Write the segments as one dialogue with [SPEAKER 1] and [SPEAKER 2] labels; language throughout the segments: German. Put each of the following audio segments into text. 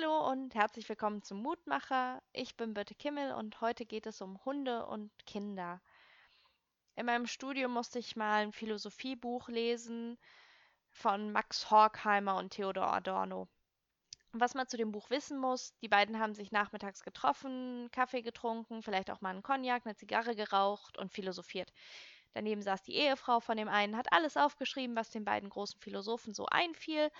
[SPEAKER 1] Hallo und herzlich willkommen zum Mutmacher. Ich bin Birte Kimmel und heute geht es um Hunde und Kinder. In meinem Studium musste ich mal ein Philosophiebuch lesen von Max Horkheimer und Theodor Adorno. Was man zu dem Buch wissen muss, die beiden haben sich nachmittags getroffen, Kaffee getrunken, vielleicht auch mal einen Cognac, eine Zigarre geraucht und philosophiert. Daneben saß die Ehefrau von dem einen, hat alles aufgeschrieben, was den beiden großen Philosophen so einfiel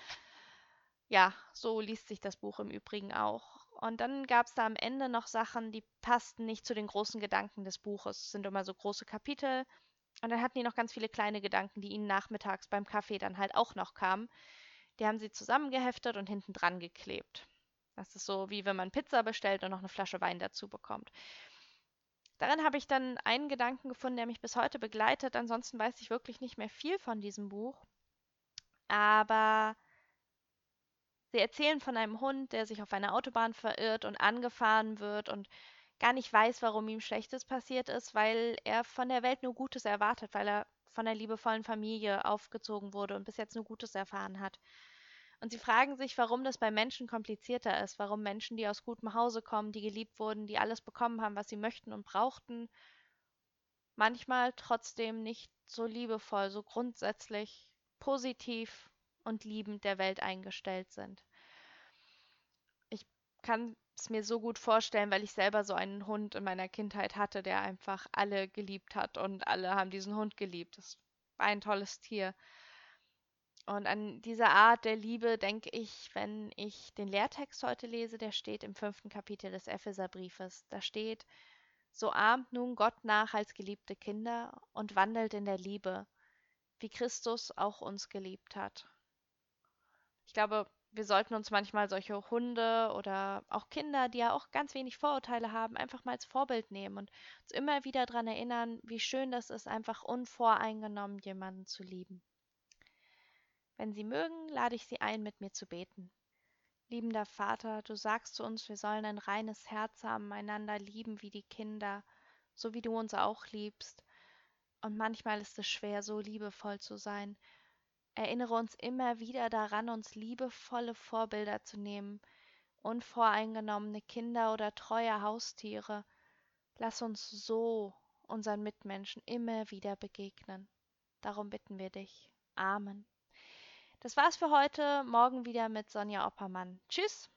[SPEAKER 1] ja, so liest sich das Buch im Übrigen auch. Und dann gab es da am Ende noch Sachen, die passten nicht zu den großen Gedanken des Buches. Es sind immer so große Kapitel. Und dann hatten die noch ganz viele kleine Gedanken, die ihnen nachmittags beim Kaffee dann halt auch noch kamen. Die haben sie zusammengeheftet und hinten dran geklebt. Das ist so, wie wenn man Pizza bestellt und noch eine Flasche Wein dazu bekommt. Darin habe ich dann einen Gedanken gefunden, der mich bis heute begleitet. Ansonsten weiß ich wirklich nicht mehr viel von diesem Buch. Aber Sie erzählen von einem Hund, der sich auf einer Autobahn verirrt und angefahren wird und gar nicht weiß, warum ihm Schlechtes passiert ist, weil er von der Welt nur Gutes erwartet, weil er von einer liebevollen Familie aufgezogen wurde und bis jetzt nur Gutes erfahren hat. Und sie fragen sich, warum das bei Menschen komplizierter ist, warum Menschen, die aus gutem Hause kommen, die geliebt wurden, die alles bekommen haben, was sie möchten und brauchten, manchmal trotzdem nicht so liebevoll, so grundsätzlich positiv und liebend der Welt eingestellt sind. Ich kann es mir so gut vorstellen, weil ich selber so einen Hund in meiner Kindheit hatte, der einfach alle geliebt hat und alle haben diesen Hund geliebt. Das war ein tolles Tier. Und an diese Art der Liebe denke ich, wenn ich den Lehrtext heute lese, der steht im fünften Kapitel des Epheserbriefes. Da steht, so ahmt nun Gott nach als geliebte Kinder und wandelt in der Liebe, wie Christus auch uns geliebt hat. Ich glaube, wir sollten uns manchmal solche Hunde oder auch Kinder, die ja auch ganz wenig Vorurteile haben, einfach mal als Vorbild nehmen und uns immer wieder daran erinnern, wie schön das ist, einfach unvoreingenommen jemanden zu lieben. Wenn Sie mögen, lade ich Sie ein, mit mir zu beten. Liebender Vater, du sagst zu uns, wir sollen ein reines Herz haben, einander lieben wie die Kinder, so wie du uns auch liebst. Und manchmal ist es schwer, so liebevoll zu sein, Erinnere uns immer wieder daran, uns liebevolle Vorbilder zu nehmen, unvoreingenommene Kinder oder treue Haustiere. Lass uns so unseren Mitmenschen immer wieder begegnen. Darum bitten wir dich. Amen. Das war's für heute. Morgen wieder mit Sonja Oppermann. Tschüss.